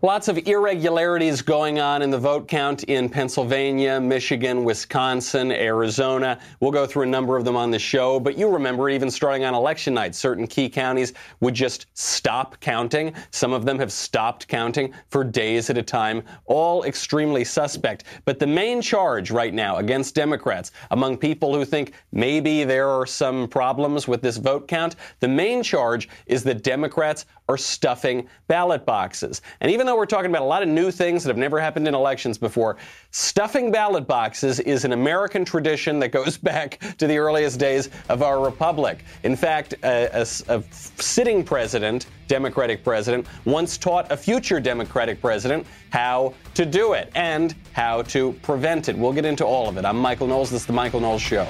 Lots of irregularities going on in the vote count in Pennsylvania, Michigan, Wisconsin, Arizona. We'll go through a number of them on the show, but you remember even starting on election night, certain key counties would just stop counting. Some of them have stopped counting for days at a time, all extremely suspect. But the main charge right now against Democrats, among people who think maybe there are some problems with this vote count, the main charge is that Democrats are stuffing ballot boxes. And even though we're talking about a lot of new things that have never happened in elections before, stuffing ballot boxes is an American tradition that goes back to the earliest days of our republic. In fact, a, a, a sitting president, Democratic president, once taught a future Democratic president how to do it and how to prevent it. We'll get into all of it. I'm Michael Knowles. This is The Michael Knowles Show.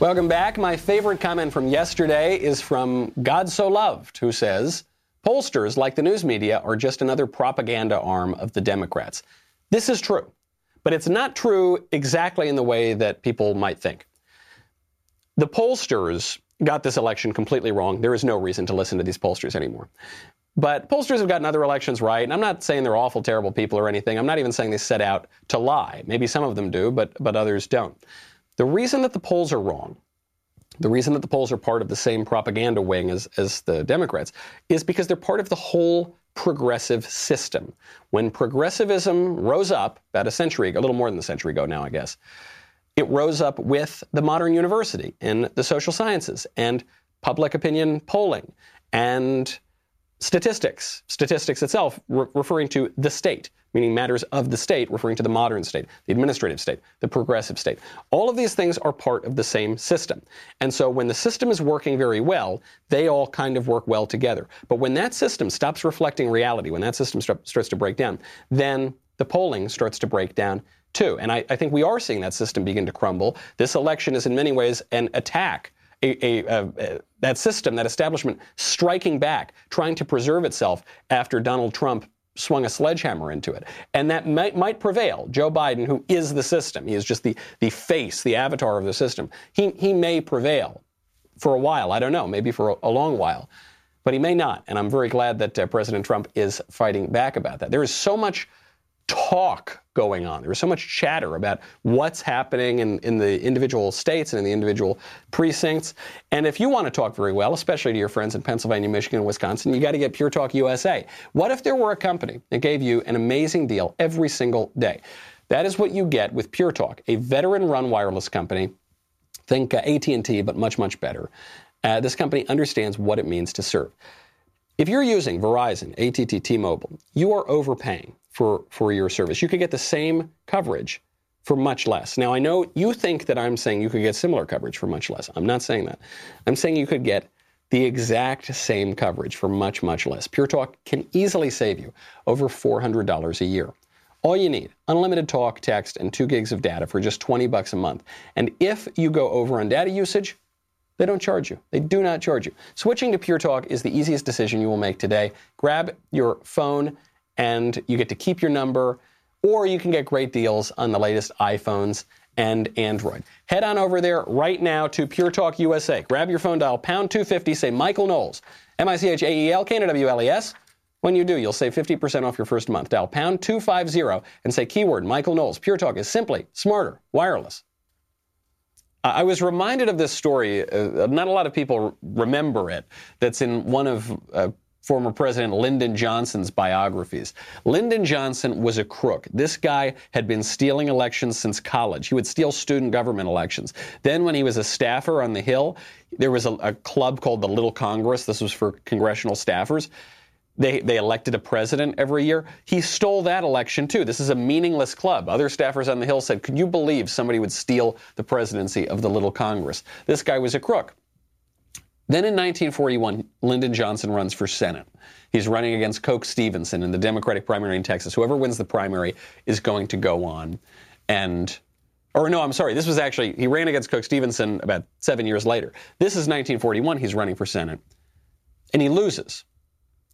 Welcome back. My favorite comment from yesterday is from God So Loved, who says, Pollsters, like the news media, are just another propaganda arm of the Democrats. This is true, but it's not true exactly in the way that people might think. The pollsters got this election completely wrong. There is no reason to listen to these pollsters anymore. But pollsters have gotten other elections right, and I'm not saying they're awful, terrible people or anything. I'm not even saying they set out to lie. Maybe some of them do, but, but others don't. The reason that the polls are wrong, the reason that the polls are part of the same propaganda wing as, as the Democrats, is because they're part of the whole progressive system. When progressivism rose up about a century, a little more than a century ago now, I guess, it rose up with the modern university and the social sciences and public opinion polling and statistics, statistics itself re- referring to the state meaning matters of the state, referring to the modern state, the administrative state, the progressive state. All of these things are part of the same system. And so when the system is working very well, they all kind of work well together. But when that system stops reflecting reality, when that system st- starts to break down, then the polling starts to break down too. And I, I, think we are seeing that system begin to crumble. This election is in many ways an attack. A, a, a, that system, that establishment, striking back, trying to preserve itself after Donald Trump swung a sledgehammer into it. And that might, might prevail. Joe Biden, who is the system, he is just the, the face, the avatar of the system, he, he may prevail for a while. I don't know, maybe for a, a long while. But he may not. And I'm very glad that uh, President Trump is fighting back about that. There is so much talk going on. There was so much chatter about what's happening in, in the individual states and in the individual precincts. And if you want to talk very well, especially to your friends in Pennsylvania, Michigan, Wisconsin, you got to get Pure Talk USA. What if there were a company that gave you an amazing deal every single day? That is what you get with Pure Talk, a veteran-run wireless company. Think uh, AT&T, but much, much better. Uh, this company understands what it means to serve. If you're using Verizon, AT&T, T-Mobile, you are overpaying for, for your service. You could get the same coverage for much less. Now, I know you think that I'm saying you could get similar coverage for much less. I'm not saying that. I'm saying you could get the exact same coverage for much, much less. Pure Talk can easily save you over $400 a year. All you need, unlimited talk, text, and 2 gigs of data for just 20 bucks a month. And if you go over on data usage, they don't charge you. They do not charge you. Switching to Pure Talk is the easiest decision you will make today. Grab your phone and you get to keep your number, or you can get great deals on the latest iPhones and Android. Head on over there right now to Pure Talk USA. Grab your phone, dial pound 250, say Michael Knowles, M I C H A E L K N O W L E S. When you do, you'll save 50% off your first month. Dial pound 250 and say keyword Michael Knowles. Pure Talk is simply smarter, wireless. I was reminded of this story. Uh, not a lot of people remember it. That's in one of uh, former President Lyndon Johnson's biographies. Lyndon Johnson was a crook. This guy had been stealing elections since college. He would steal student government elections. Then, when he was a staffer on the Hill, there was a, a club called the Little Congress. This was for congressional staffers. They, they elected a president every year. He stole that election too. This is a meaningless club. Other staffers on the Hill said, Could you believe somebody would steal the presidency of the Little Congress? This guy was a crook. Then in 1941, Lyndon Johnson runs for Senate. He's running against Coke Stevenson in the Democratic primary in Texas. Whoever wins the primary is going to go on and or no, I'm sorry. This was actually he ran against Coke Stevenson about 7 years later. This is 1941, he's running for Senate. And he loses.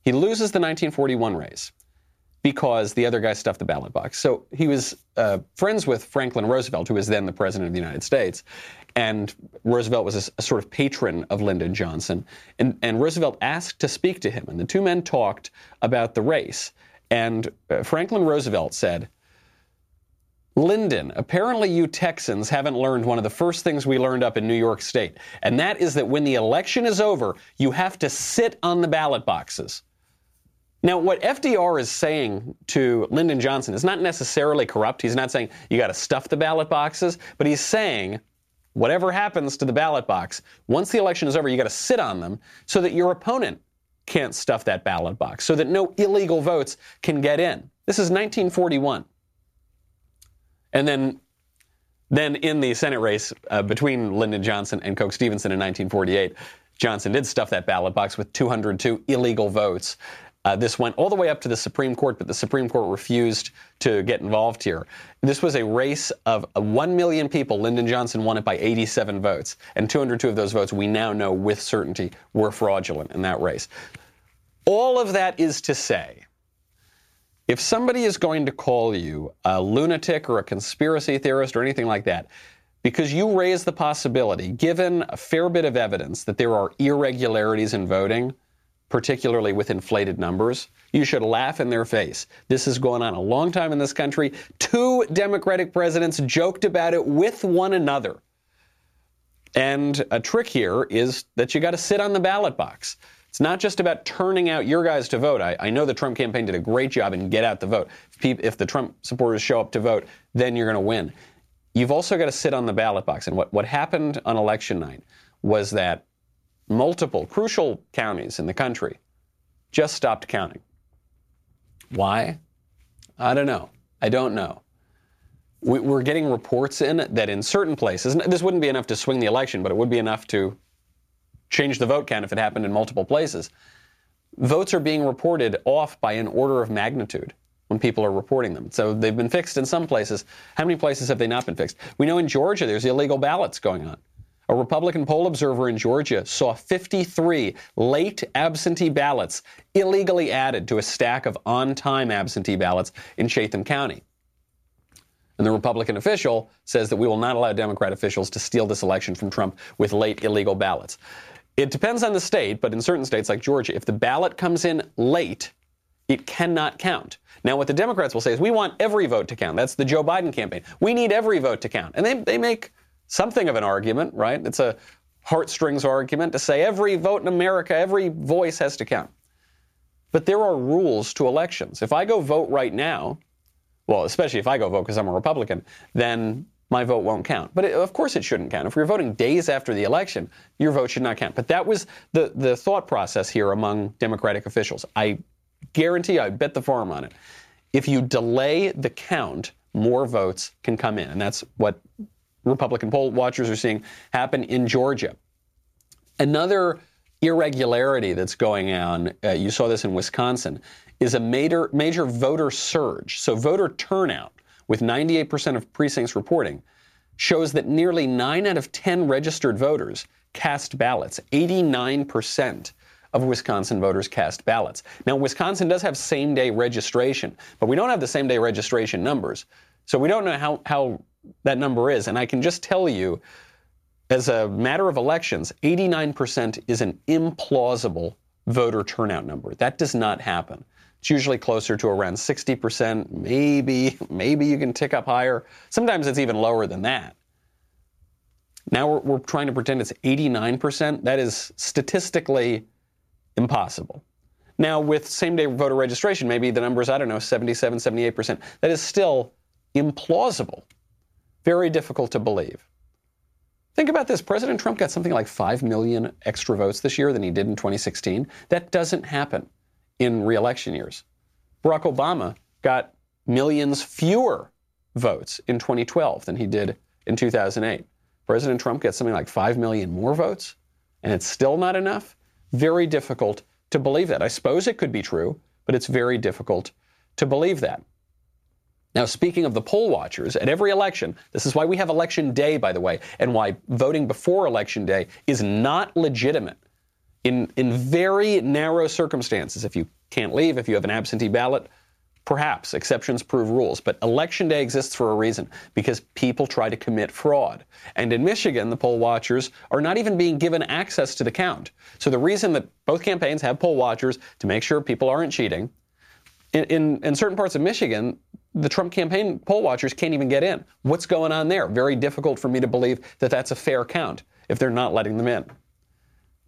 He loses the 1941 race. because the other guy stuffed the ballot box. So he was uh, friends with Franklin Roosevelt, who was then the president of the United States. And Roosevelt was a, a sort of patron of Lyndon Johnson. And, and, Roosevelt asked to speak to him. And the two men talked about the race. And uh, Franklin Roosevelt said, Lyndon, apparently you Texans haven't learned one of the first things we learned up in New York State, and that is that when the election is over, you have to sit on the ballot boxes. Now, what FDR is saying to Lyndon Johnson is not necessarily corrupt. He's not saying you got to stuff the ballot boxes, but he's saying whatever happens to the ballot box, once the election is over, you got to sit on them so that your opponent can't stuff that ballot box, so that no illegal votes can get in. This is 1941. And then, then in the Senate race uh, between Lyndon Johnson and Coke Stevenson in 1948, Johnson did stuff that ballot box with 202 illegal votes. Uh, this went all the way up to the Supreme Court, but the Supreme Court refused to get involved here. This was a race of uh, 1 million people. Lyndon Johnson won it by 87 votes, and 202 of those votes we now know with certainty were fraudulent in that race. All of that is to say if somebody is going to call you a lunatic or a conspiracy theorist or anything like that, because you raise the possibility, given a fair bit of evidence, that there are irregularities in voting, particularly with inflated numbers, you should laugh in their face. This has gone on a long time in this country. Two Democratic presidents joked about it with one another. And a trick here is that you got to sit on the ballot box. It's not just about turning out your guys to vote. I, I know the Trump campaign did a great job in get out the vote. If, people, if the Trump supporters show up to vote, then you're going to win. You've also got to sit on the ballot box. And what, what happened on election night was that multiple crucial counties in the country just stopped counting. Why? I don't know. I don't know. We're getting reports in that in certain places, this wouldn't be enough to swing the election, but it would be enough to change the vote count if it happened in multiple places. Votes are being reported off by an order of magnitude when people are reporting them. So they've been fixed in some places. How many places have they not been fixed? We know in Georgia there's illegal ballots going on. A Republican poll observer in Georgia saw 53 late absentee ballots illegally added to a stack of on time absentee ballots in Chatham County. And the Republican official says that we will not allow Democrat officials to steal this election from Trump with late illegal ballots. It depends on the state, but in certain states like Georgia, if the ballot comes in late, it cannot count. Now, what the Democrats will say is, we want every vote to count. That's the Joe Biden campaign. We need every vote to count. And they, they make something of an argument, right? It's a heartstrings argument to say every vote in America, every voice has to count. But there are rules to elections. If I go vote right now, well, especially if I go vote because I'm a Republican, then my vote won't count. But it, of course it shouldn't count. If you're voting days after the election, your vote should not count. But that was the, the thought process here among Democratic officials. I guarantee, I bet the farm on it. If you delay the count, more votes can come in. And that's what Republican poll watchers are seeing happen in Georgia. Another irregularity that's going on, uh, you saw this in Wisconsin, is a major, major voter surge. So voter turnout with 98% of precincts reporting, shows that nearly 9 out of 10 registered voters cast ballots. 89% of Wisconsin voters cast ballots. Now, Wisconsin does have same day registration, but we don't have the same day registration numbers. So we don't know how, how that number is. And I can just tell you, as a matter of elections, 89% is an implausible voter turnout number. That does not happen. It's usually closer to around 60%. Maybe, maybe you can tick up higher. Sometimes it's even lower than that. Now we're, we're trying to pretend it's 89%. That is statistically impossible. Now, with same day voter registration, maybe the number is, I don't know, 77, 78%. That is still implausible. Very difficult to believe. Think about this President Trump got something like 5 million extra votes this year than he did in 2016. That doesn't happen in reelection years. Barack Obama got millions fewer votes in 2012 than he did in 2008. President Trump gets something like 5 million more votes, and it's still not enough. Very difficult to believe that. I suppose it could be true, but it's very difficult to believe that. Now, speaking of the poll watchers, at every election, this is why we have election day, by the way, and why voting before election day is not legitimate in, in very narrow circumstances, if you can't leave, if you have an absentee ballot, Perhaps exceptions prove rules, but election day exists for a reason because people try to commit fraud. And in Michigan, the poll watchers are not even being given access to the count. So the reason that both campaigns have poll watchers to make sure people aren't cheating. In, in, in certain parts of Michigan, the Trump campaign poll watchers can't even get in. What's going on there? Very difficult for me to believe that that's a fair count if they're not letting them in.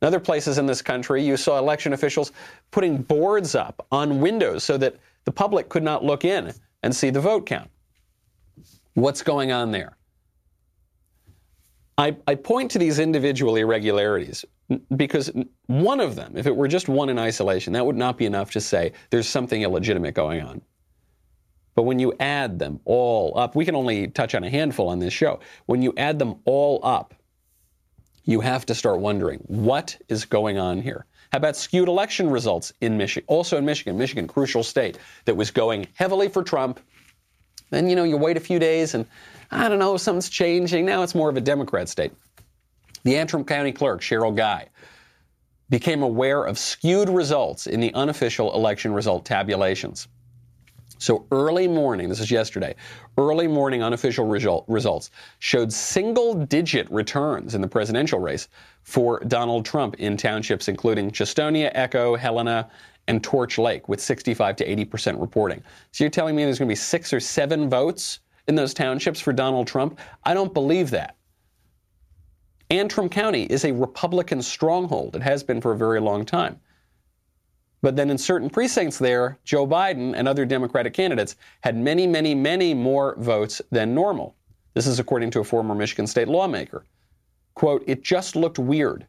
In other places in this country, you saw election officials putting boards up on windows so that the public could not look in and see the vote count. What's going on there? I, I point to these individual irregularities because one of them, if it were just one in isolation, that would not be enough to say there's something illegitimate going on. But when you add them all up, we can only touch on a handful on this show. When you add them all up, you have to start wondering what is going on here. How about skewed election results in Michigan? Also in Michigan, Michigan, crucial state that was going heavily for Trump. Then, you know, you wait a few days and I don't know, something's changing. Now it's more of a Democrat state. The Antrim County Clerk, Sheryl Guy, became aware of skewed results in the unofficial election result tabulations. So early morning, this is yesterday, early morning unofficial result, results showed single digit returns in the presidential race for Donald Trump in townships including Chestonia, Echo, Helena, and Torch Lake with 65 to 80% reporting. So you're telling me there's going to be six or seven votes in those townships for Donald Trump? I don't believe that. Antrim County is a Republican stronghold. It has been for a very long time. But then in certain precincts there, Joe Biden and other Democratic candidates had many, many, many more votes than normal. This is according to a former Michigan state lawmaker. Quote, it just looked weird.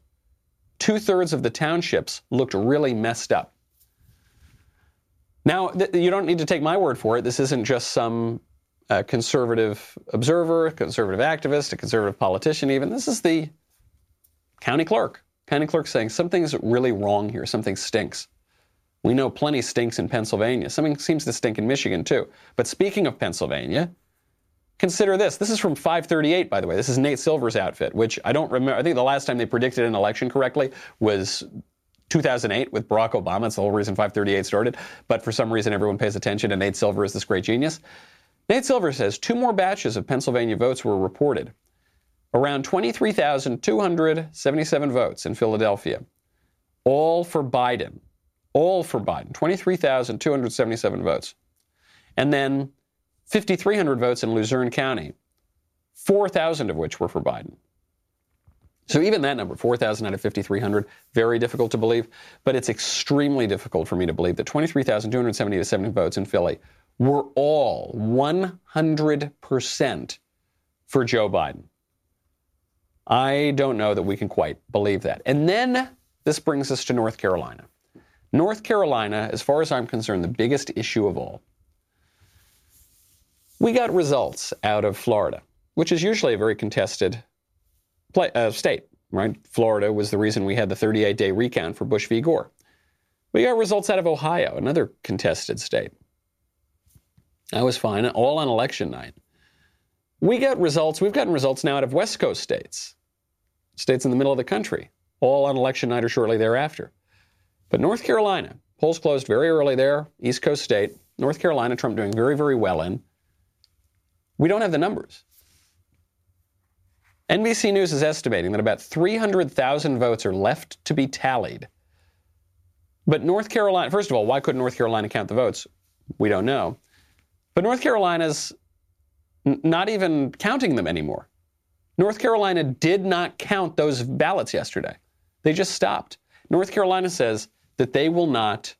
Two thirds of the townships looked really messed up. Now, th- you don't need to take my word for it. This isn't just some uh, conservative observer, conservative activist, a conservative politician, even. This is the county clerk. County clerk saying something's really wrong here, something stinks. We know plenty stinks in Pennsylvania. Something seems to stink in Michigan too. But speaking of Pennsylvania, consider this. This is from 538, by the way. This is Nate Silver's outfit, which I don't remember. I think the last time they predicted an election correctly was 2008 with Barack Obama. That's the whole reason 538 started. But for some reason, everyone pays attention, and Nate Silver is this great genius. Nate Silver says two more batches of Pennsylvania votes were reported. Around 23,277 votes in Philadelphia, all for Biden all for Biden, 23,277 votes. And then 5,300 votes in Luzerne County, 4,000 of which were for Biden. So even that number, 4,000 out of 5,300, very difficult to believe. But it's extremely difficult for me to believe that 23,270 votes in Philly were all 100% for Joe Biden. I don't know that we can quite believe that. And then this brings us to North Carolina. North Carolina, as far as I'm concerned, the biggest issue of all. We got results out of Florida, which is usually a very contested play, uh, state, right? Florida was the reason we had the 38 day recount for Bush v. Gore. We got results out of Ohio, another contested state. That was fine, all on election night. We got results, we've gotten results now out of West Coast states, states in the middle of the country, all on election night or shortly thereafter. But North Carolina, polls closed very early there, East Coast state. North Carolina, Trump doing very, very well in. We don't have the numbers. NBC News is estimating that about 300,000 votes are left to be tallied. But North Carolina, first of all, why couldn't North Carolina count the votes? We don't know. But North Carolina's n- not even counting them anymore. North Carolina did not count those ballots yesterday. They just stopped. North Carolina says that they will not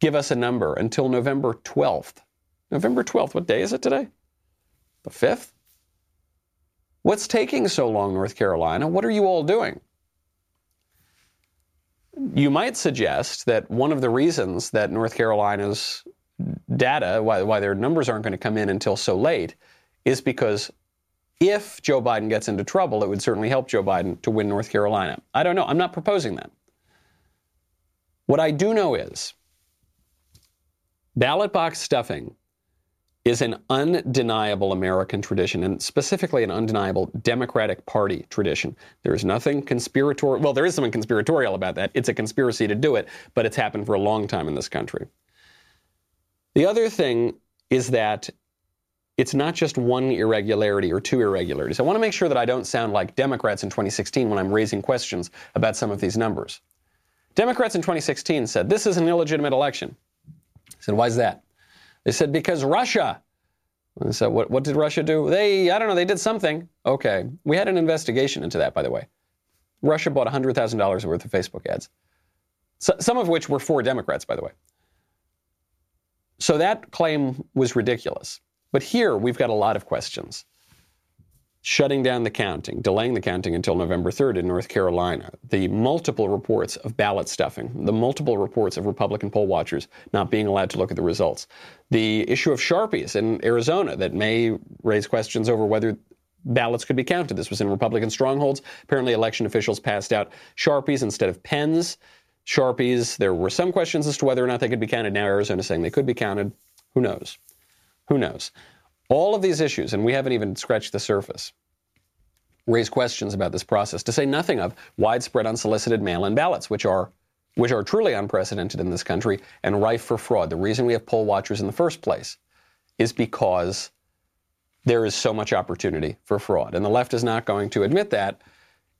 give us a number until November 12th. November 12th, what day is it today? The 5th? What's taking so long, North Carolina? What are you all doing? You might suggest that one of the reasons that North Carolina's data, why, why their numbers aren't going to come in until so late, is because if Joe Biden gets into trouble, it would certainly help Joe Biden to win North Carolina. I don't know. I'm not proposing that. What I do know is ballot box stuffing is an undeniable American tradition, and specifically an undeniable Democratic Party tradition. There is nothing conspiratorial. Well, there is something conspiratorial about that. It's a conspiracy to do it, but it's happened for a long time in this country. The other thing is that it's not just one irregularity or two irregularities. I want to make sure that I don't sound like Democrats in 2016 when I'm raising questions about some of these numbers. Democrats in 2016 said this is an illegitimate election. I said, why is that? They said because Russia. I said, what, what did Russia do? They, I don't know, they did something. Okay. We had an investigation into that, by the way. Russia bought $100,000 worth of Facebook ads, so, some of which were for Democrats, by the way. So that claim was ridiculous. But here we've got a lot of questions. Shutting down the counting, delaying the counting until November 3rd in North Carolina, the multiple reports of ballot stuffing, the multiple reports of Republican poll watchers not being allowed to look at the results, the issue of Sharpies in Arizona that may raise questions over whether ballots could be counted. This was in Republican strongholds. Apparently, election officials passed out Sharpies instead of pens. Sharpies, there were some questions as to whether or not they could be counted. Now, Arizona saying they could be counted. Who knows? Who knows? All of these issues, and we haven't even scratched the surface, raise questions about this process, to say nothing of widespread unsolicited mail in ballots, which are, which are truly unprecedented in this country and rife for fraud. The reason we have poll watchers in the first place is because there is so much opportunity for fraud. And the left is not going to admit that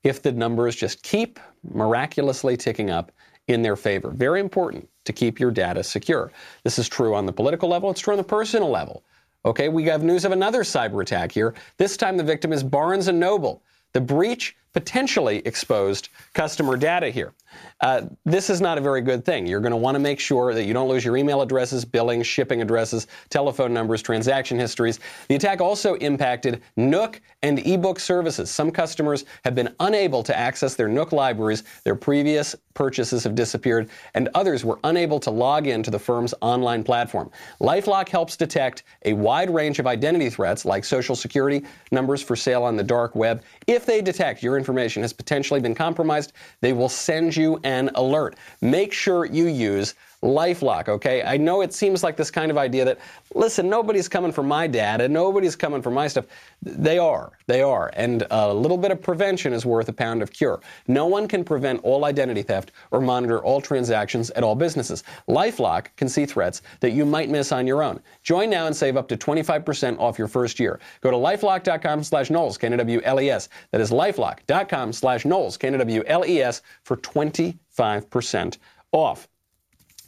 if the numbers just keep miraculously ticking up in their favor. Very important to keep your data secure. This is true on the political level, it's true on the personal level. Okay, we have news of another cyber attack here. This time the victim is Barnes and Noble. The breach potentially exposed customer data here. Uh, this is not a very good thing. You're going to want to make sure that you don't lose your email addresses, billing, shipping addresses, telephone numbers, transaction histories. The attack also impacted Nook and ebook services. Some customers have been unable to access their Nook libraries. Their previous purchases have disappeared, and others were unable to log in to the firm's online platform. Lifelock helps detect a wide range of identity threats like social security numbers for sale on the dark web. If they detect your information has potentially been compromised, they will send you an alert. Make sure you use Lifelock, okay? I know it seems like this kind of idea that, listen, nobody's coming for my data, nobody's coming for my stuff. They are, they are. And a little bit of prevention is worth a pound of cure. No one can prevent all identity theft or monitor all transactions at all businesses. Lifelock can see threats that you might miss on your own. Join now and save up to 25% off your first year. Go to lifelock.com slash Knowles, K-N-W-L-E-S. That is lifelock.com slash Knowles, K-N-W-L-E-S for 25% off.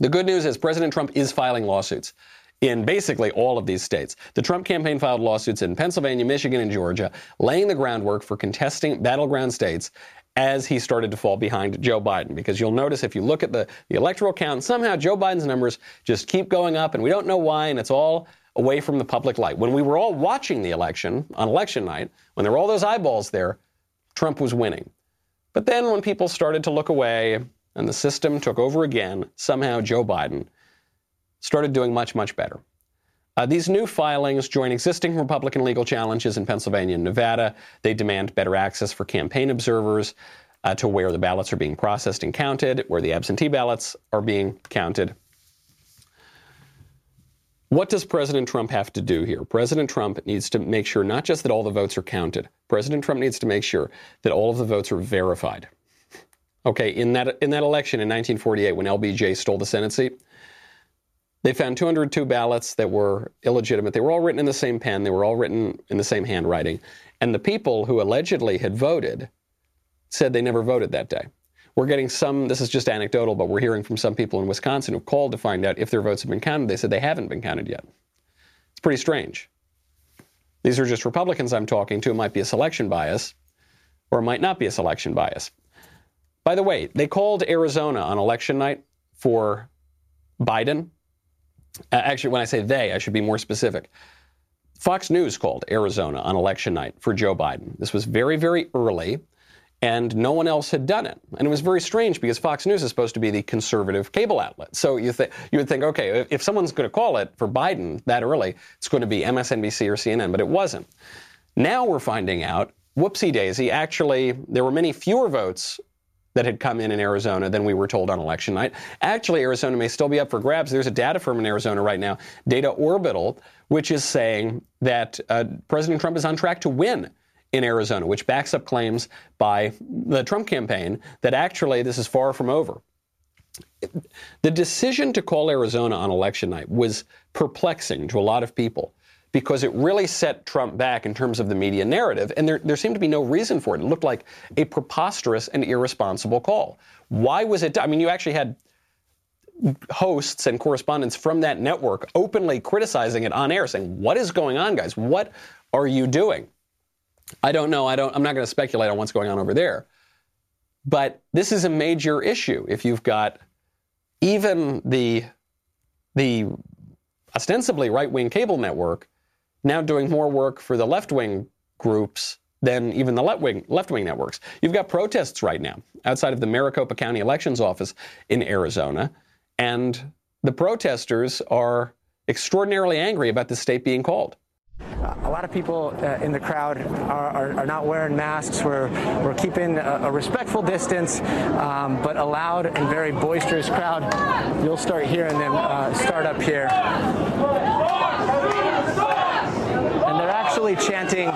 The good news is President Trump is filing lawsuits in basically all of these states. The Trump campaign filed lawsuits in Pennsylvania, Michigan, and Georgia, laying the groundwork for contesting battleground states as he started to fall behind Joe Biden. Because you'll notice if you look at the, the electoral count, somehow Joe Biden's numbers just keep going up, and we don't know why, and it's all away from the public light. When we were all watching the election on election night, when there were all those eyeballs there, Trump was winning. But then when people started to look away, and the system took over again, somehow Joe Biden started doing much, much better. Uh, these new filings join existing Republican legal challenges in Pennsylvania and Nevada. They demand better access for campaign observers uh, to where the ballots are being processed and counted, where the absentee ballots are being counted. What does President Trump have to do here? President Trump needs to make sure not just that all the votes are counted, President Trump needs to make sure that all of the votes are verified. Okay, in that in that election in 1948, when LBJ stole the Senate seat, they found 202 ballots that were illegitimate. They were all written in the same pen. They were all written in the same handwriting. And the people who allegedly had voted said they never voted that day. We're getting some, this is just anecdotal, but we're hearing from some people in Wisconsin who called to find out if their votes have been counted. They said they haven't been counted yet. It's pretty strange. These are just Republicans I'm talking to. It might be a selection bias, or it might not be a selection bias. By the way, they called Arizona on election night for Biden. Uh, actually, when I say they, I should be more specific. Fox News called Arizona on election night for Joe Biden. This was very, very early, and no one else had done it. And it was very strange because Fox News is supposed to be the conservative cable outlet. So you, th- you would think, okay, if someone's going to call it for Biden that early, it's going to be MSNBC or CNN, but it wasn't. Now we're finding out, whoopsie daisy, actually, there were many fewer votes that had come in in Arizona than we were told on election night. Actually, Arizona may still be up for grabs. There's a data firm in Arizona right now, Data Orbital, which is saying that uh, President Trump is on track to win in Arizona, which backs up claims by the Trump campaign that actually this is far from over. the decision to call Arizona on election night was perplexing to a lot of people because it really set Trump back in terms of the media narrative, and there, there seemed to be no reason for it. It looked like a preposterous and irresponsible call. Why was it? I mean, you actually had hosts and correspondents from that network openly criticizing it on air, saying, "What is going on, guys? What are you doing?" I don't know. I don't. I'm not going to speculate on what's going on over there. But this is a major issue. If you've got even the the ostensibly right-wing cable network now doing more work for the left-wing groups than even the left-wing left-wing networks. You've got protests right now outside of the Maricopa County Elections Office in Arizona, and the protesters are extraordinarily angry about the state being called. A lot of people uh, in the crowd are, are, are, not wearing masks. We're, we're keeping a, a respectful distance, um, but a loud and very boisterous crowd. You'll start hearing them uh, start up here. Actually chanting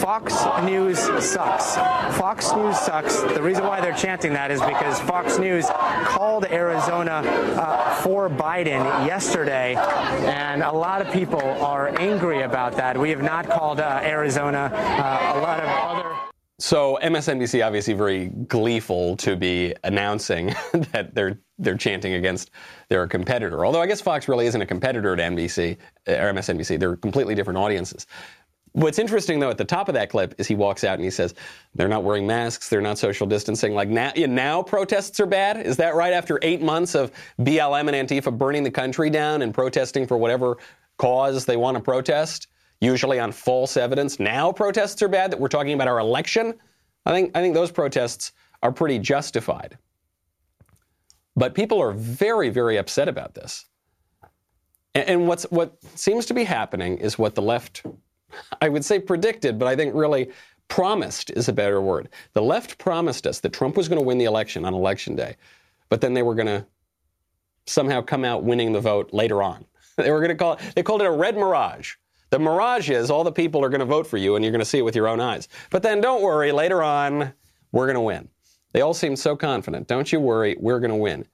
Fox News sucks. Fox News sucks. The reason why they're chanting that is because Fox News called Arizona uh, for Biden yesterday, and a lot of people are angry about that. We have not called uh, Arizona. Uh, a lot of other. So MSNBC obviously very gleeful to be announcing that they're they're chanting against their competitor. Although I guess Fox really isn't a competitor to NBC or MSNBC. They're completely different audiences. What's interesting, though, at the top of that clip is he walks out and he says, they're not wearing masks, they're not social distancing. Like now, now protests are bad? Is that right? After eight months of BLM and Antifa burning the country down and protesting for whatever cause they want to protest, usually on false evidence, now protests are bad that we're talking about our election? I think, I think those protests are pretty justified. But people are very, very upset about this. And, and what's, what seems to be happening is what the left I would say predicted, but I think really promised is a better word. The left promised us that Trump was going to win the election on election day, but then they were going to somehow come out winning the vote later on. They were going to call it, they called it a red mirage. The mirage is all the people are going to vote for you and you're going to see it with your own eyes. But then don't worry, later on, we're going to win. They all seem so confident. Don't you worry, we're going to win.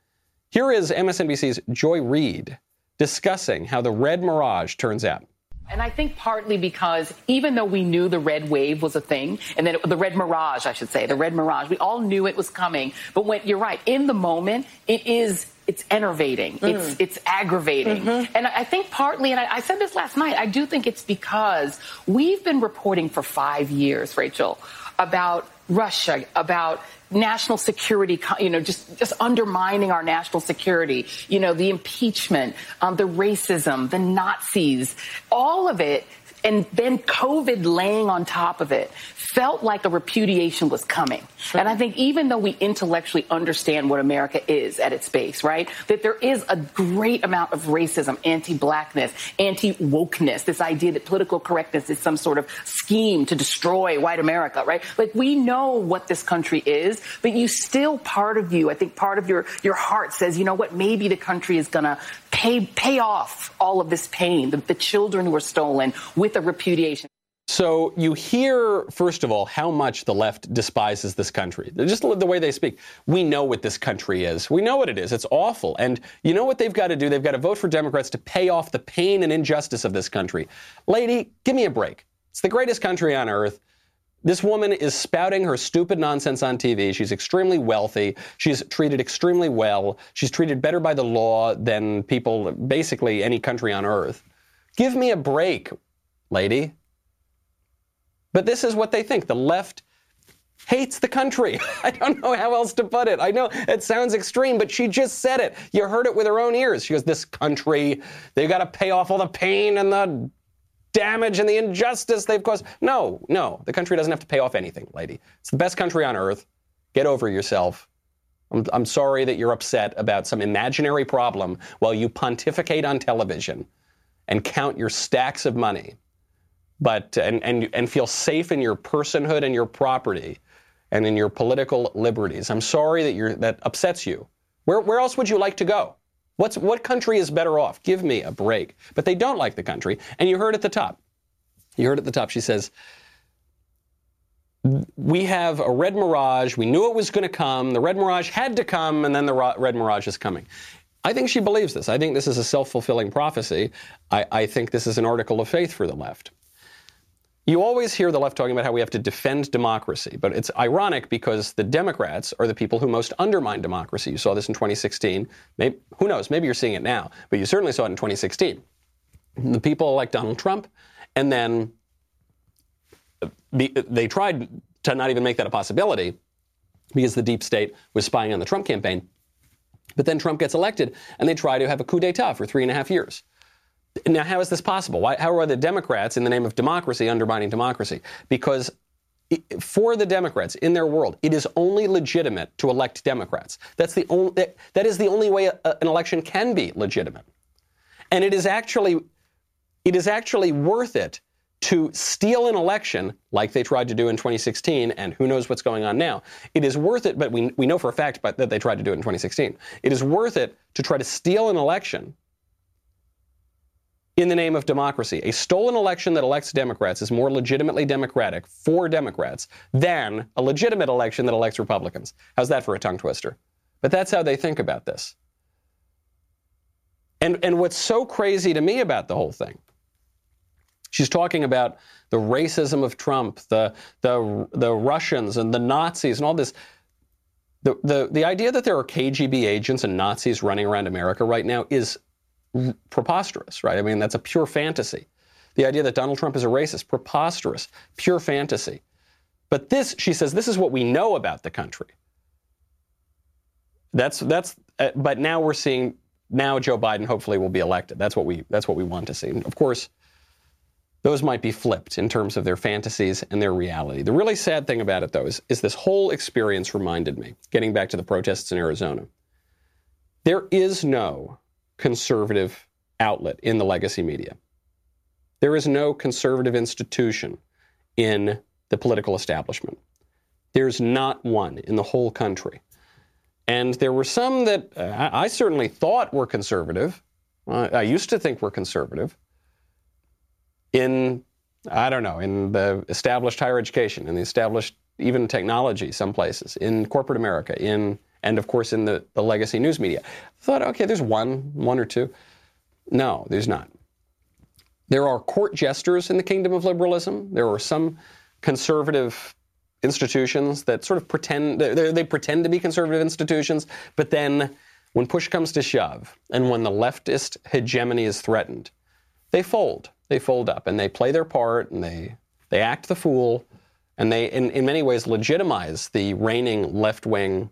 Here is MSNBC's Joy Reid discussing how the red mirage turns out. And I think partly because even though we knew the red wave was a thing, and then the red mirage, I should say, the red mirage, we all knew it was coming. But when you're right, in the moment, it is it's enervating. Mm. It's it's aggravating. Mm-hmm. And I think partly, and I, I, said this last night, I do think it's because we've been reporting for five years, Rachel, about Russia, about national security, you know, just, just undermining our national security, you know, the impeachment, um, the racism, the Nazis, all of it and then COVID laying on top of it felt like a repudiation was coming. Sure. And I think even though we intellectually understand what America is at its base, right, that there is a great amount of racism, anti-blackness, anti-wokeness, this idea that political correctness is some sort of scheme to destroy white America, right? Like we know what this country is, but you still part of you, I think part of your, your heart says, you know what, maybe the country is gonna pay, pay off all of this pain, the, the children were stolen with a repudiation. So you hear, first of all, how much the left despises this country. Just the way they speak. We know what this country is. We know what it is. It's awful. And you know what they've got to do? They've got to vote for Democrats to pay off the pain and injustice of this country. Lady, give me a break. It's the greatest country on earth. This woman is spouting her stupid nonsense on TV. She's extremely wealthy. She's treated extremely well. She's treated better by the law than people, basically any country on earth. Give me a break, lady. But this is what they think. The left hates the country. I don't know how else to put it. I know it sounds extreme, but she just said it. You heard it with her own ears. She goes, This country, they've got to pay off all the pain and the damage and the injustice they've caused. No, no. The country doesn't have to pay off anything, lady. It's the best country on earth. Get over yourself. I'm, I'm sorry that you're upset about some imaginary problem while you pontificate on television and count your stacks of money but and, and, and feel safe in your personhood and your property and in your political liberties. I'm sorry that you're, that upsets you. Where, where else would you like to go? What's, what country is better off? Give me a break. But they don't like the country. And you heard at the top. You heard at the top, she says, we have a red mirage. We knew it was going to come. The red mirage had to come, and then the red mirage is coming. I think she believes this. I think this is a self fulfilling prophecy. I, I, think this is an article of faith for the left. You always hear the left talking about how we have to defend democracy, but it's ironic because the Democrats are the people who most undermine democracy. You saw this in 2016. Maybe, who knows? Maybe you're seeing it now, but you certainly saw it in 2016. The people like Donald Trump, and then they tried to not even make that a possibility because the deep state was spying on the Trump campaign. But then Trump gets elected, and they try to have a coup d'etat for three and a half years. Now, how is this possible? Why, how are the Democrats, in the name of democracy, undermining democracy? Because for the Democrats in their world, it is only legitimate to elect Democrats. That's the only, that is the only way an election can be legitimate. And it is actually, it is actually worth it to steal an election like they tried to do in 2016, and who knows what's going on now. It is worth it, but we, we know for a fact but, that they tried to do it in 2016. It is worth it to try to steal an election in the name of democracy. A stolen election that elects Democrats is more legitimately democratic for Democrats than a legitimate election that elects Republicans. How's that for a tongue twister? But that's how they think about this. And, and what's so crazy to me about the whole thing She's talking about the racism of Trump, the, the, the Russians and the Nazis and all this. The, the, the idea that there are KGB agents and Nazis running around America right now is preposterous, right? I mean, that's a pure fantasy. The idea that Donald Trump is a racist, preposterous, pure fantasy. But this, she says, this is what we know about the country. That's, that's, uh, but now we're seeing, now Joe Biden hopefully will be elected. That's what we, that's what we want to see. And of course, those might be flipped in terms of their fantasies and their reality. The really sad thing about it, though, is, is this whole experience reminded me, getting back to the protests in Arizona, there is no conservative outlet in the legacy media. There is no conservative institution in the political establishment. There's not one in the whole country. And there were some that uh, I certainly thought were conservative. Uh, I used to think were conservative in, I don't know, in the established higher education, in the established even technology, some places, in corporate America, in and of course in the, the legacy news media. I thought, okay, there's one, one or two. No, there's not. There are court jesters in the kingdom of liberalism. There are some conservative institutions that sort of pretend they, pretend to be conservative institutions, but then when push comes to shove and when the leftist hegemony is threatened, they fold they fold up and they play their part and they, they act the fool and they, in, in many ways, legitimize the reigning left wing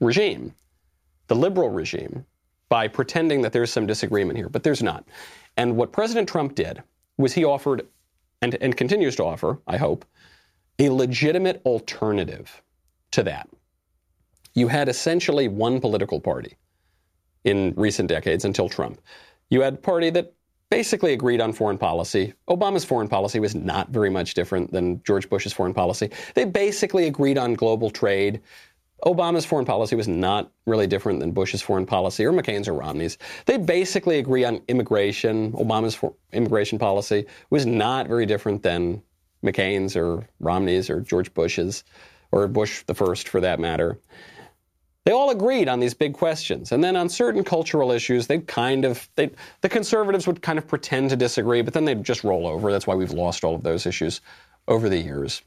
regime, the liberal regime, by pretending that there's some disagreement here. But there's not. And what President Trump did was he offered, and, and continues to offer, I hope, a legitimate alternative to that. You had essentially one political party in recent decades until Trump. You had a party that basically agreed on foreign policy. Obama's foreign policy was not very much different than George Bush's foreign policy. They basically agreed on global trade. Obama's foreign policy was not really different than Bush's foreign policy or McCain's or Romney's. They basically agree on immigration. Obama's for- immigration policy was not very different than McCain's or Romney's or George Bush's or Bush the first for that matter. They all agreed on these big questions. And then on certain cultural issues, they kind of, they, the conservatives would kind of pretend to disagree, but then they'd just roll over. That's why we've lost all of those issues over the years.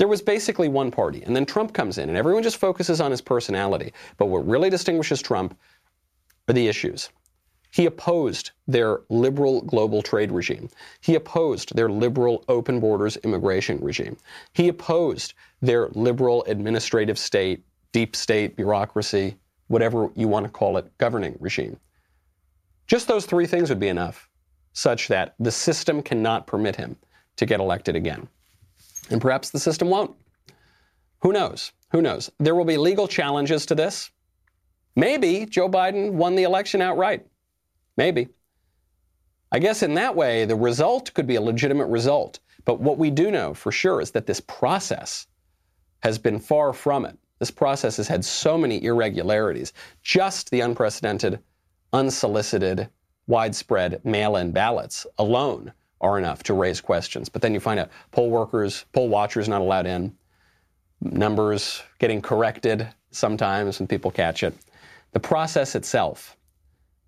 There was basically one party. And then Trump comes in, and everyone just focuses on his personality. But what really distinguishes Trump are the issues. He opposed their liberal global trade regime. He opposed their liberal open borders immigration regime. He opposed their liberal administrative state deep state, bureaucracy, whatever you want to call it, governing regime. Just those three things would be enough, such that the system cannot permit him to get elected again. And perhaps the system won't. Who knows? Who knows? There will be legal challenges to this. Maybe Joe Biden won the election outright. Maybe. I guess in that way, the result could be a legitimate result. But what we do know for sure is that this process has been far from it. This process has had so many irregularities. Just the unprecedented, unsolicited, widespread mail in ballots alone are enough to raise questions. But then you find out poll workers, poll watchers not allowed in, numbers getting corrected sometimes, and people catch it. The process itself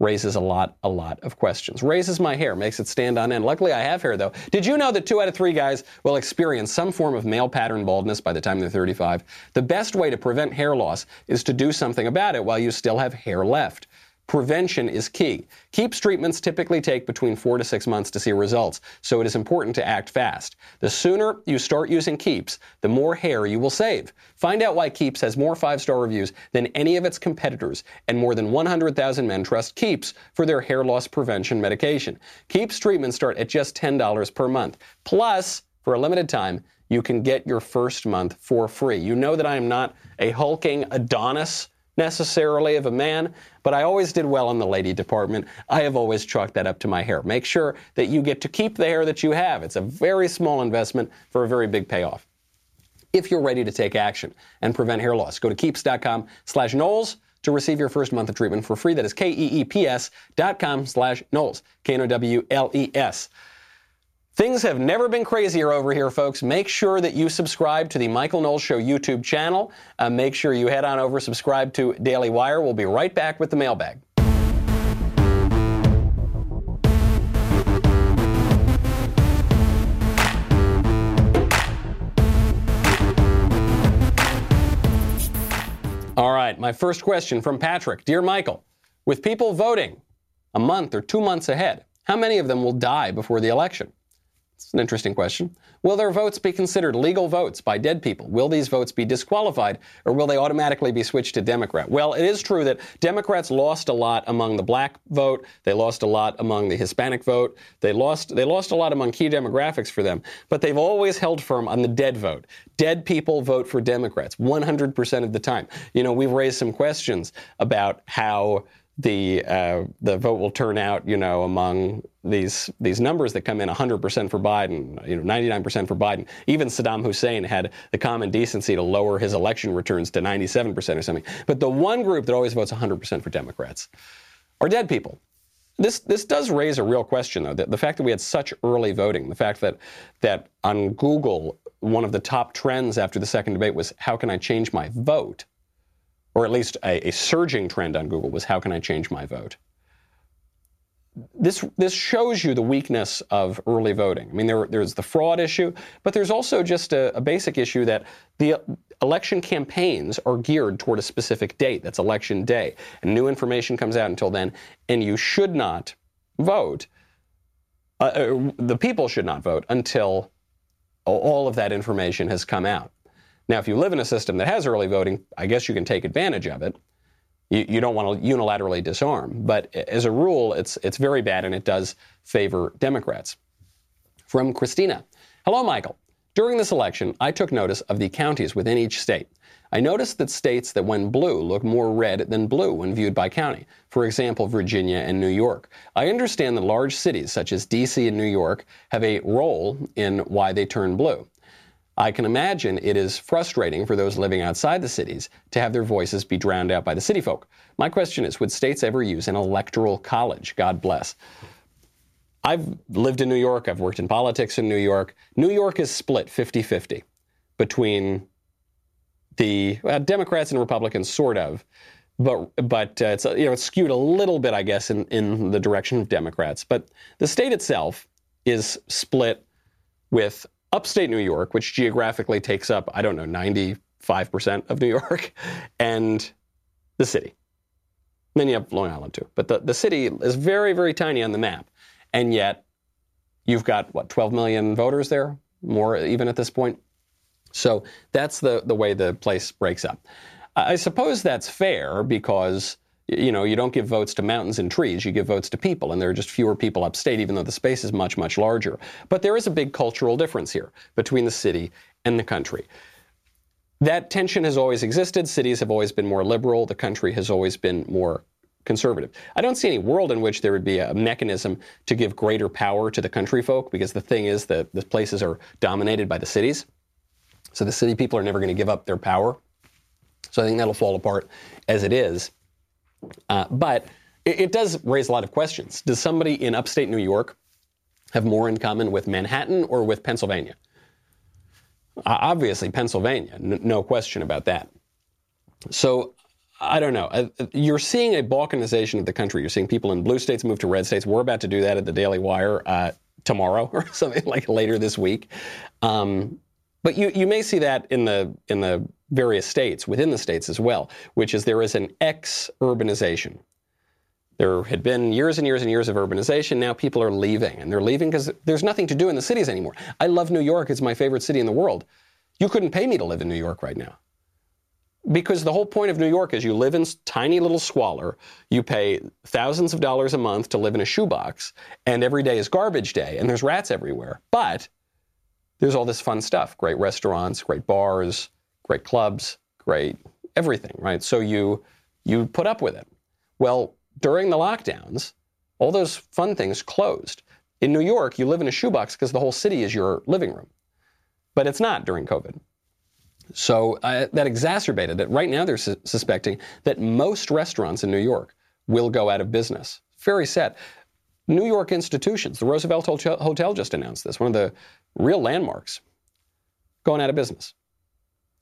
raises a lot, a lot of questions. Raises my hair, makes it stand on end. Luckily, I have hair though. Did you know that two out of three guys will experience some form of male pattern baldness by the time they're 35? The best way to prevent hair loss is to do something about it while you still have hair left. Prevention is key. Keeps treatments typically take between four to six months to see results, so it is important to act fast. The sooner you start using Keeps, the more hair you will save. Find out why Keeps has more five star reviews than any of its competitors, and more than 100,000 men trust Keeps for their hair loss prevention medication. Keeps treatments start at just $10 per month. Plus, for a limited time, you can get your first month for free. You know that I am not a hulking Adonis necessarily of a man, but I always did well in the lady department. I have always chalked that up to my hair. Make sure that you get to keep the hair that you have. It's a very small investment for a very big payoff. If you're ready to take action and prevent hair loss, go to keeps.com slash Knowles to receive your first month of treatment for free. That is K-E-E-P-S dot com slash Knowles. K-N-O-W-L-E-S. Things have never been crazier over here, folks. Make sure that you subscribe to the Michael Knowles Show YouTube channel. Uh, make sure you head on over, subscribe to Daily Wire. We'll be right back with the mailbag. All right, my first question from Patrick. Dear Michael, with people voting a month or two months ahead, how many of them will die before the election? It's an interesting question. Will their votes be considered legal votes by dead people? Will these votes be disqualified or will they automatically be switched to Democrat? Well, it is true that Democrats lost a lot among the black vote. They lost a lot among the Hispanic vote. They lost they lost a lot among key demographics for them, but they've always held firm on the dead vote. Dead people vote for Democrats 100% of the time. You know, we've raised some questions about how the uh, the vote will turn out, you know, among these these numbers that come in 100% for Biden, you know, 99% for Biden. Even Saddam Hussein had the common decency to lower his election returns to 97% or something. But the one group that always votes 100% for Democrats are dead people. This this does raise a real question, though. The, the fact that we had such early voting, the fact that that on Google one of the top trends after the second debate was how can I change my vote or at least a, a, surging trend on Google was how can I change my vote? This, this shows you the weakness of early voting. I mean, there, there's the fraud issue, but there's also just a, a basic issue that the election campaigns are geared toward a specific date. That's election day. And new information comes out until then, and you should not vote. Uh, uh the people should not vote until all of that information has come out. Now, if you live in a system that has early voting, I guess you can take advantage of it. You, you don't want to unilaterally disarm, but as a rule, it's it's very bad and it does favor Democrats. From Christina, hello, Michael. During this election, I took notice of the counties within each state. I noticed that states that went blue look more red than blue when viewed by county. For example, Virginia and New York. I understand that large cities such as DC and New York have a role in why they turn blue. I can imagine it is frustrating for those living outside the cities to have their voices be drowned out by the city folk. My question is Would states ever use an electoral college? God bless. I've lived in New York, I've worked in politics in New York. New York is split 50 50 between the well, Democrats and Republicans, sort of. But, but uh, it's, you know, it's skewed a little bit, I guess, in, in the direction of Democrats. But the state itself is split with upstate New York, which geographically takes up, I don't know, 95% of New York, and the city. And then you have Long Island too. But the, the city is very, very tiny on the map. And yet you've got, what, 12 million voters there? More even at this point? So that's the, the way the place breaks up. I suppose that's fair because you know, you don't give votes to mountains and trees, you give votes to people, and there are just fewer people upstate, even though the space is much, much larger. But there is a big cultural difference here between the city and the country. That tension has always existed. Cities have always been more liberal, the country has always been more conservative. I don't see any world in which there would be a mechanism to give greater power to the country folk because the thing is that the places are dominated by the cities. So the city people are never going to give up their power. So I think that'll fall apart as it is. Uh, but it, it, does raise a lot of questions. Does somebody in upstate New York have more in common with Manhattan or with Pennsylvania? Uh, obviously, Pennsylvania, n- no question about that. So I don't know. Uh, you're seeing a balkanization of the country. You're seeing people in blue states move to red states. We're about to do that at the Daily Wire uh, tomorrow or something like later this week. Um, but you, you may see that in the in the various states within the states as well, which is there is an ex-urbanization. There had been years and years and years of urbanization. Now people are leaving, and they're leaving because there's nothing to do in the cities anymore. I love New York; it's my favorite city in the world. You couldn't pay me to live in New York right now. Because the whole point of New York is you live in tiny little squalor, you pay thousands of dollars a month to live in a shoebox, and every day is garbage day, and there's rats everywhere. But there's all this fun stuff great restaurants, great bars, great clubs, great everything, right? So you, you put up with it. Well, during the lockdowns, all those fun things closed. In New York, you live in a shoebox because the whole city is your living room. But it's not during COVID. So uh, that exacerbated it. Right now, they're su- suspecting that most restaurants in New York will go out of business. Very sad. New York institutions, the Roosevelt Hotel just announced this, one of the real landmarks, going out of business.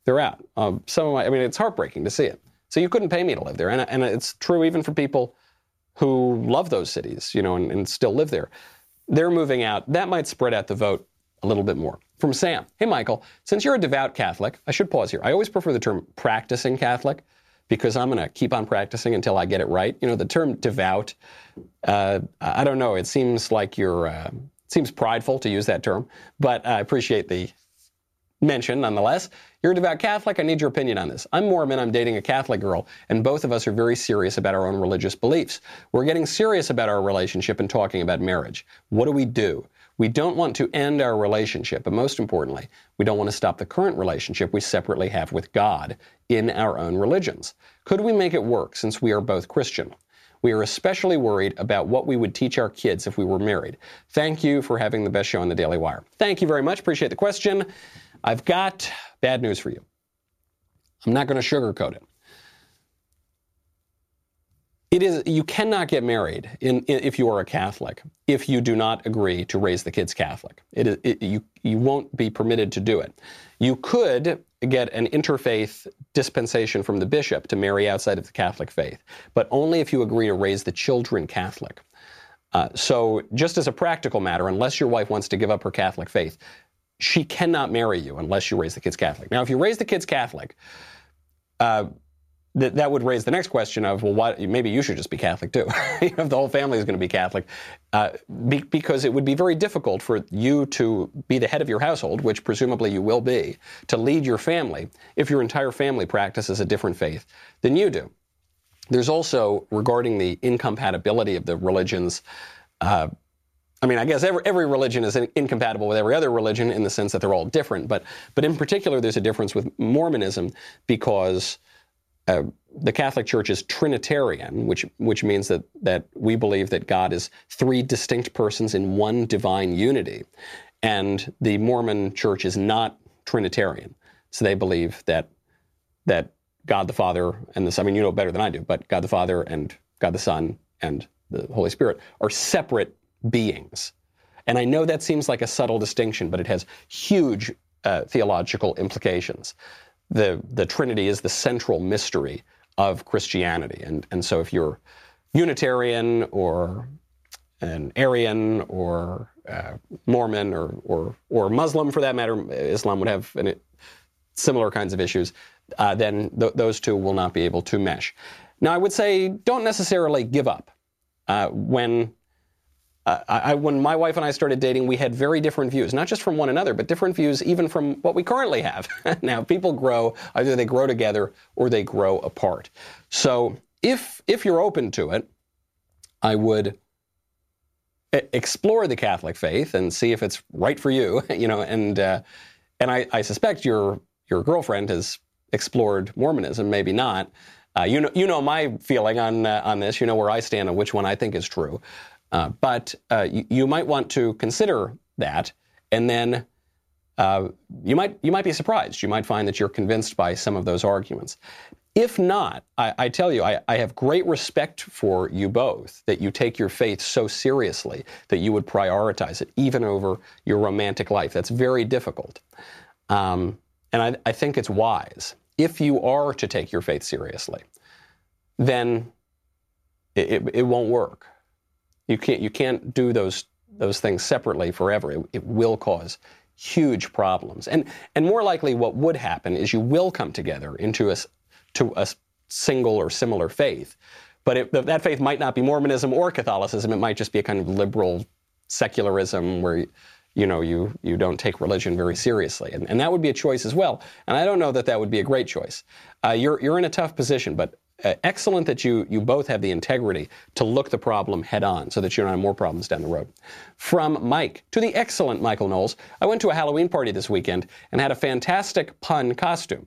They're out. Um, some of my, I mean, it's heartbreaking to see it. So you couldn't pay me to live there, and, and it's true even for people who love those cities, you know, and, and still live there. They're moving out. That might spread out the vote a little bit more. From Sam Hey, Michael, since you're a devout Catholic, I should pause here. I always prefer the term practicing Catholic because I'm going to keep on practicing until I get it right. You know, the term devout, uh, I don't know, it seems like you're, uh, seems prideful to use that term, but I appreciate the mention nonetheless. You're a devout Catholic. I need your opinion on this. I'm Mormon. I'm dating a Catholic girl, and both of us are very serious about our own religious beliefs. We're getting serious about our relationship and talking about marriage. What do we do? We don't want to end our relationship, but most importantly, we don't want to stop the current relationship we separately have with God in our own religions. Could we make it work since we are both Christian? We are especially worried about what we would teach our kids if we were married. Thank you for having the best show on the Daily Wire. Thank you very much. Appreciate the question. I've got bad news for you. I'm not going to sugarcoat it. It is you cannot get married in, in, if you are a Catholic if you do not agree to raise the kids Catholic. It, it, you you won't be permitted to do it. You could get an interfaith dispensation from the bishop to marry outside of the Catholic faith, but only if you agree to raise the children Catholic. Uh, so, just as a practical matter, unless your wife wants to give up her Catholic faith, she cannot marry you unless you raise the kids Catholic. Now, if you raise the kids Catholic, uh, that that would raise the next question of well, maybe you should just be Catholic too. if the whole family is going to be Catholic, uh, be, because it would be very difficult for you to be the head of your household, which presumably you will be, to lead your family if your entire family practices a different faith than you do. There's also regarding the incompatibility of the religions. Uh, I mean, I guess every, every religion is incompatible with every other religion in the sense that they're all different. But but in particular, there's a difference with Mormonism because uh, the Catholic Church is Trinitarian, which which means that that we believe that God is three distinct persons in one divine unity, and the Mormon Church is not Trinitarian. So they believe that that God the Father and the Son. I mean, you know better than I do, but God the Father and God the Son and the Holy Spirit are separate beings. And I know that seems like a subtle distinction, but it has huge uh, theological implications the, the Trinity is the central mystery of Christianity. And, and so if you're Unitarian or an Arian or uh, Mormon or, or, or Muslim for that matter, Islam would have an, similar kinds of issues, uh, then th- those two will not be able to mesh. Now, I would say don't necessarily give up. Uh, when I, when my wife and I started dating, we had very different views, not just from one another, but different views even from what we currently have. now, people grow, either they grow together or they grow apart. So, if if you're open to it, I would explore the Catholic faith and see if it's right for you. You know, and uh, and I, I, suspect your your girlfriend has explored Mormonism, maybe not. Uh, you know, you know my feeling on uh, on this. You know where I stand on which one I think is true. Uh, but uh, you, you, might want to consider that, and then uh, you might you might be surprised. You might find that you're convinced by some of those arguments. If not, I, I tell you, I, I, have great respect for you both that you take your faith so seriously that you would prioritize it even over your romantic life. That's very difficult. Um, and I, I think it's wise. If you are to take your faith seriously, then it, it, it won't work. You can't, you can't do those, those things separately forever. It, it will cause huge problems. And, and more likely, what would happen is you will come together into a, to a single or similar faith. But it, that faith might not be Mormonism or Catholicism. It might just be a kind of liberal secularism where you know you you don't take religion very seriously, and, and that would be a choice as well. And I don't know that that would be a great choice. Uh, you're you're in a tough position, but uh, excellent that you you both have the integrity to look the problem head on, so that you don't have more problems down the road. From Mike to the excellent Michael Knowles, I went to a Halloween party this weekend and had a fantastic pun costume.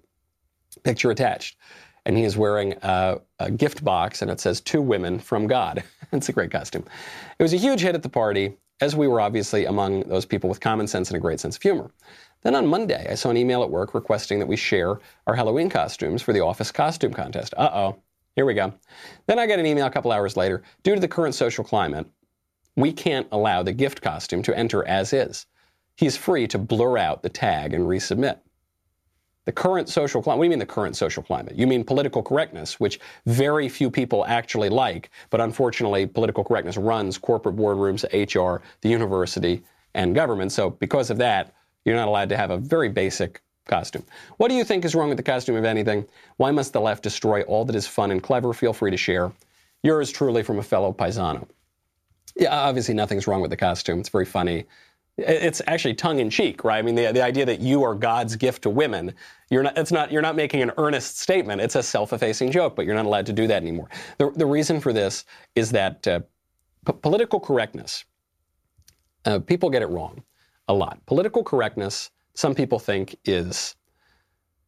Picture attached. And he is wearing a, a gift box, and it says "To Women from God." it's a great costume. It was a huge hit at the party, as we were obviously among those people with common sense and a great sense of humor. Then on Monday, I saw an email at work requesting that we share our Halloween costumes for the office costume contest. Uh oh, here we go. Then I got an email a couple hours later. Due to the current social climate, we can't allow the gift costume to enter as is. He's free to blur out the tag and resubmit. The current social climate, what do you mean the current social climate? You mean political correctness, which very few people actually like, but unfortunately, political correctness runs corporate boardrooms, HR, the university, and government. So because of that, you're not allowed to have a very basic costume. What do you think is wrong with the costume, if anything? Why must the left destroy all that is fun and clever? Feel free to share. Yours truly from a fellow paisano. Yeah, obviously nothing's wrong with the costume. It's very funny. It's actually tongue in cheek, right? I mean, the, the idea that you are God's gift to women, you're not, it's not, you're not making an earnest statement. It's a self effacing joke, but you're not allowed to do that anymore. The, the reason for this is that uh, p- political correctness, uh, people get it wrong a lot. Political correctness, some people think, is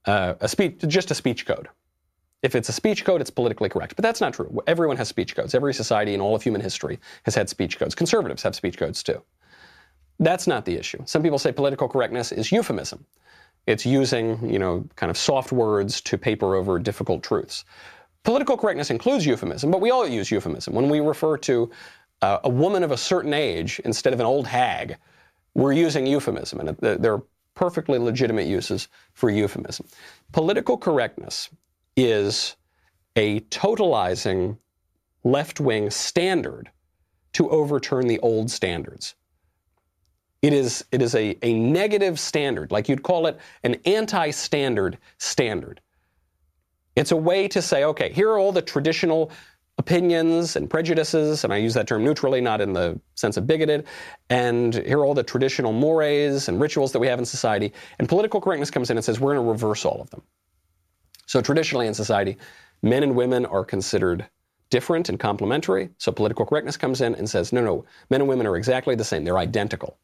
uh, a speech, just a speech code. If it's a speech code, it's politically correct. But that's not true. Everyone has speech codes. Every society in all of human history has had speech codes. Conservatives have speech codes too. That's not the issue. Some people say political correctness is euphemism. It's using, you know, kind of soft words to paper over difficult truths. Political correctness includes euphemism, but we all use euphemism. When we refer to uh, a woman of a certain age instead of an old hag, we're using euphemism, and there are perfectly legitimate uses for euphemism. Political correctness is a totalizing left wing standard to overturn the old standards. It is, it is a, a negative standard, like you'd call it an anti standard standard. It's a way to say, okay, here are all the traditional opinions and prejudices, and I use that term neutrally, not in the sense of bigoted, and here are all the traditional mores and rituals that we have in society. And political correctness comes in and says, we're going to reverse all of them. So traditionally in society, men and women are considered different and complementary. So political correctness comes in and says, no, no, men and women are exactly the same. They're identical.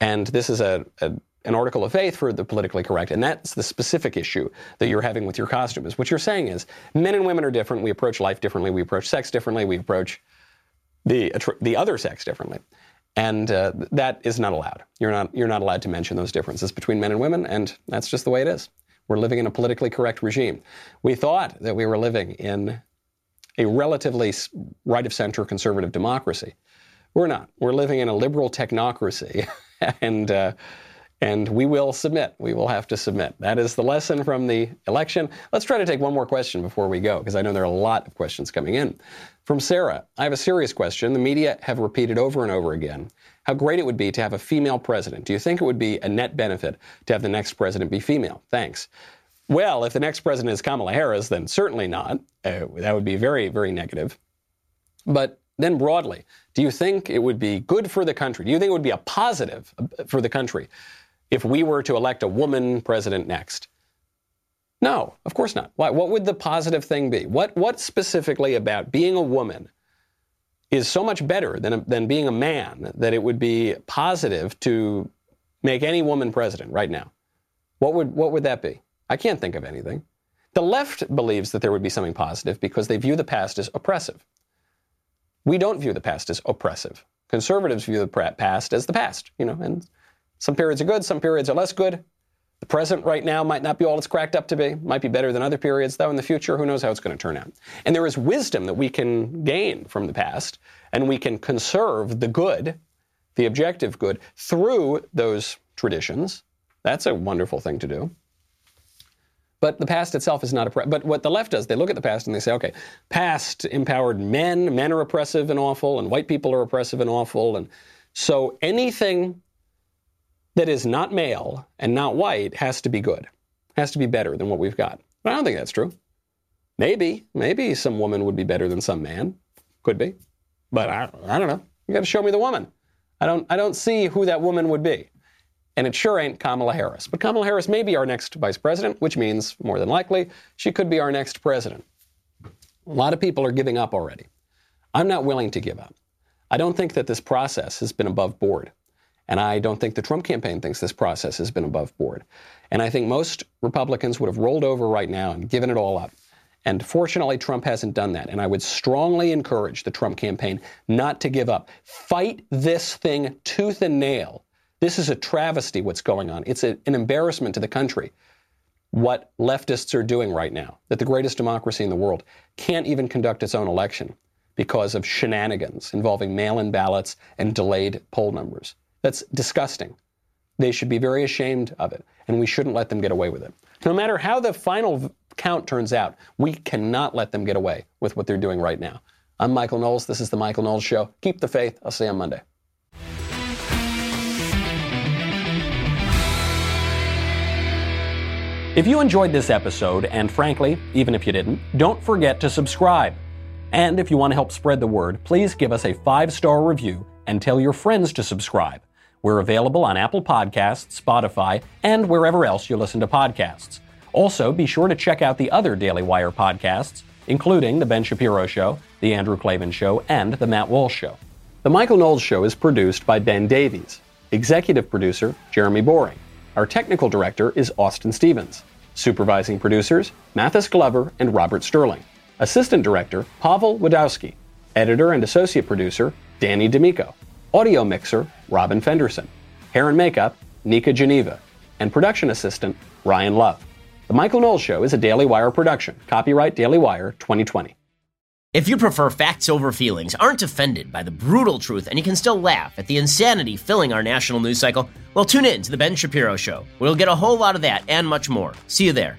And this is a, a, an article of faith for the politically correct, and that's the specific issue that you're having with your costume. Is what you're saying is men and women are different. We approach life differently. We approach sex differently. We approach the the other sex differently, and uh, that is not allowed. You're not you're not allowed to mention those differences between men and women, and that's just the way it is. We're living in a politically correct regime. We thought that we were living in a relatively right of center conservative democracy. We're not. We're living in a liberal technocracy. and uh, and we will submit. We will have to submit. That is the lesson from the election. Let's try to take one more question before we go, because I know there are a lot of questions coming in. From Sarah, I have a serious question. The media have repeated over and over again how great it would be to have a female president. Do you think it would be a net benefit to have the next president be female? Thanks. Well, if the next president is Kamala Harris, then certainly not. Uh, that would be very, very negative. But then broadly, do you think it would be good for the country? Do you think it would be a positive for the country if we were to elect a woman president next? No, of course not. Why? What would the positive thing be? What, what specifically about being a woman is so much better than, than being a man that it would be positive to make any woman president right now? What would, what would that be? I can't think of anything. The left believes that there would be something positive because they view the past as oppressive. We don't view the past as oppressive. Conservatives view the past as the past, you know, and some periods are good, some periods are less good. The present right now might not be all it's cracked up to be, might be better than other periods, though in the future, who knows how it's going to turn out. And there is wisdom that we can gain from the past, and we can conserve the good, the objective good, through those traditions. That's a wonderful thing to do. But the past itself is not oppressive. But what the left does, they look at the past and they say, okay, past empowered men, men are oppressive and awful, and white people are oppressive and awful. And so anything that is not male and not white has to be good, has to be better than what we've got. But I don't think that's true. Maybe, maybe some woman would be better than some man. Could be. But I, I don't know. You got to show me the woman. I don't, I don't see who that woman would be. And it sure ain't Kamala Harris. But Kamala Harris may be our next vice president, which means, more than likely, she could be our next president. A lot of people are giving up already. I'm not willing to give up. I don't think that this process has been above board. And I don't think the Trump campaign thinks this process has been above board. And I think most Republicans would have rolled over right now and given it all up. And fortunately, Trump hasn't done that. And I would strongly encourage the Trump campaign not to give up. Fight this thing tooth and nail this is a travesty what's going on. It's a, an embarrassment to the country what leftists are doing right now, that the greatest democracy in the world can't even conduct its own election because of shenanigans involving mail in ballots and delayed poll numbers. That's disgusting. They should be very ashamed of it, and we shouldn't let them get away with it. No matter how the final count turns out, we cannot let them get away with what they're doing right now. I'm Michael Knowles. This is The Michael Knowles Show. Keep the faith. I'll see you on Monday. If you enjoyed this episode, and frankly, even if you didn't, don't forget to subscribe. And if you want to help spread the word, please give us a five star review and tell your friends to subscribe. We're available on Apple Podcasts, Spotify, and wherever else you listen to podcasts. Also, be sure to check out the other Daily Wire podcasts, including The Ben Shapiro Show, The Andrew Klavan Show, and The Matt Walsh Show. The Michael Knowles Show is produced by Ben Davies, executive producer Jeremy Boring. Our technical director is Austin Stevens. Supervising producers, Mathis Glover and Robert Sterling. Assistant director, Pavel Wadowski. Editor and associate producer, Danny D'Amico. Audio mixer, Robin Fenderson. Hair and makeup, Nika Geneva. And production assistant, Ryan Love. The Michael Knowles Show is a Daily Wire production. Copyright Daily Wire 2020. If you prefer facts over feelings, aren't offended by the brutal truth, and you can still laugh at the insanity filling our national news cycle, well, tune in to The Ben Shapiro Show. We'll get a whole lot of that and much more. See you there.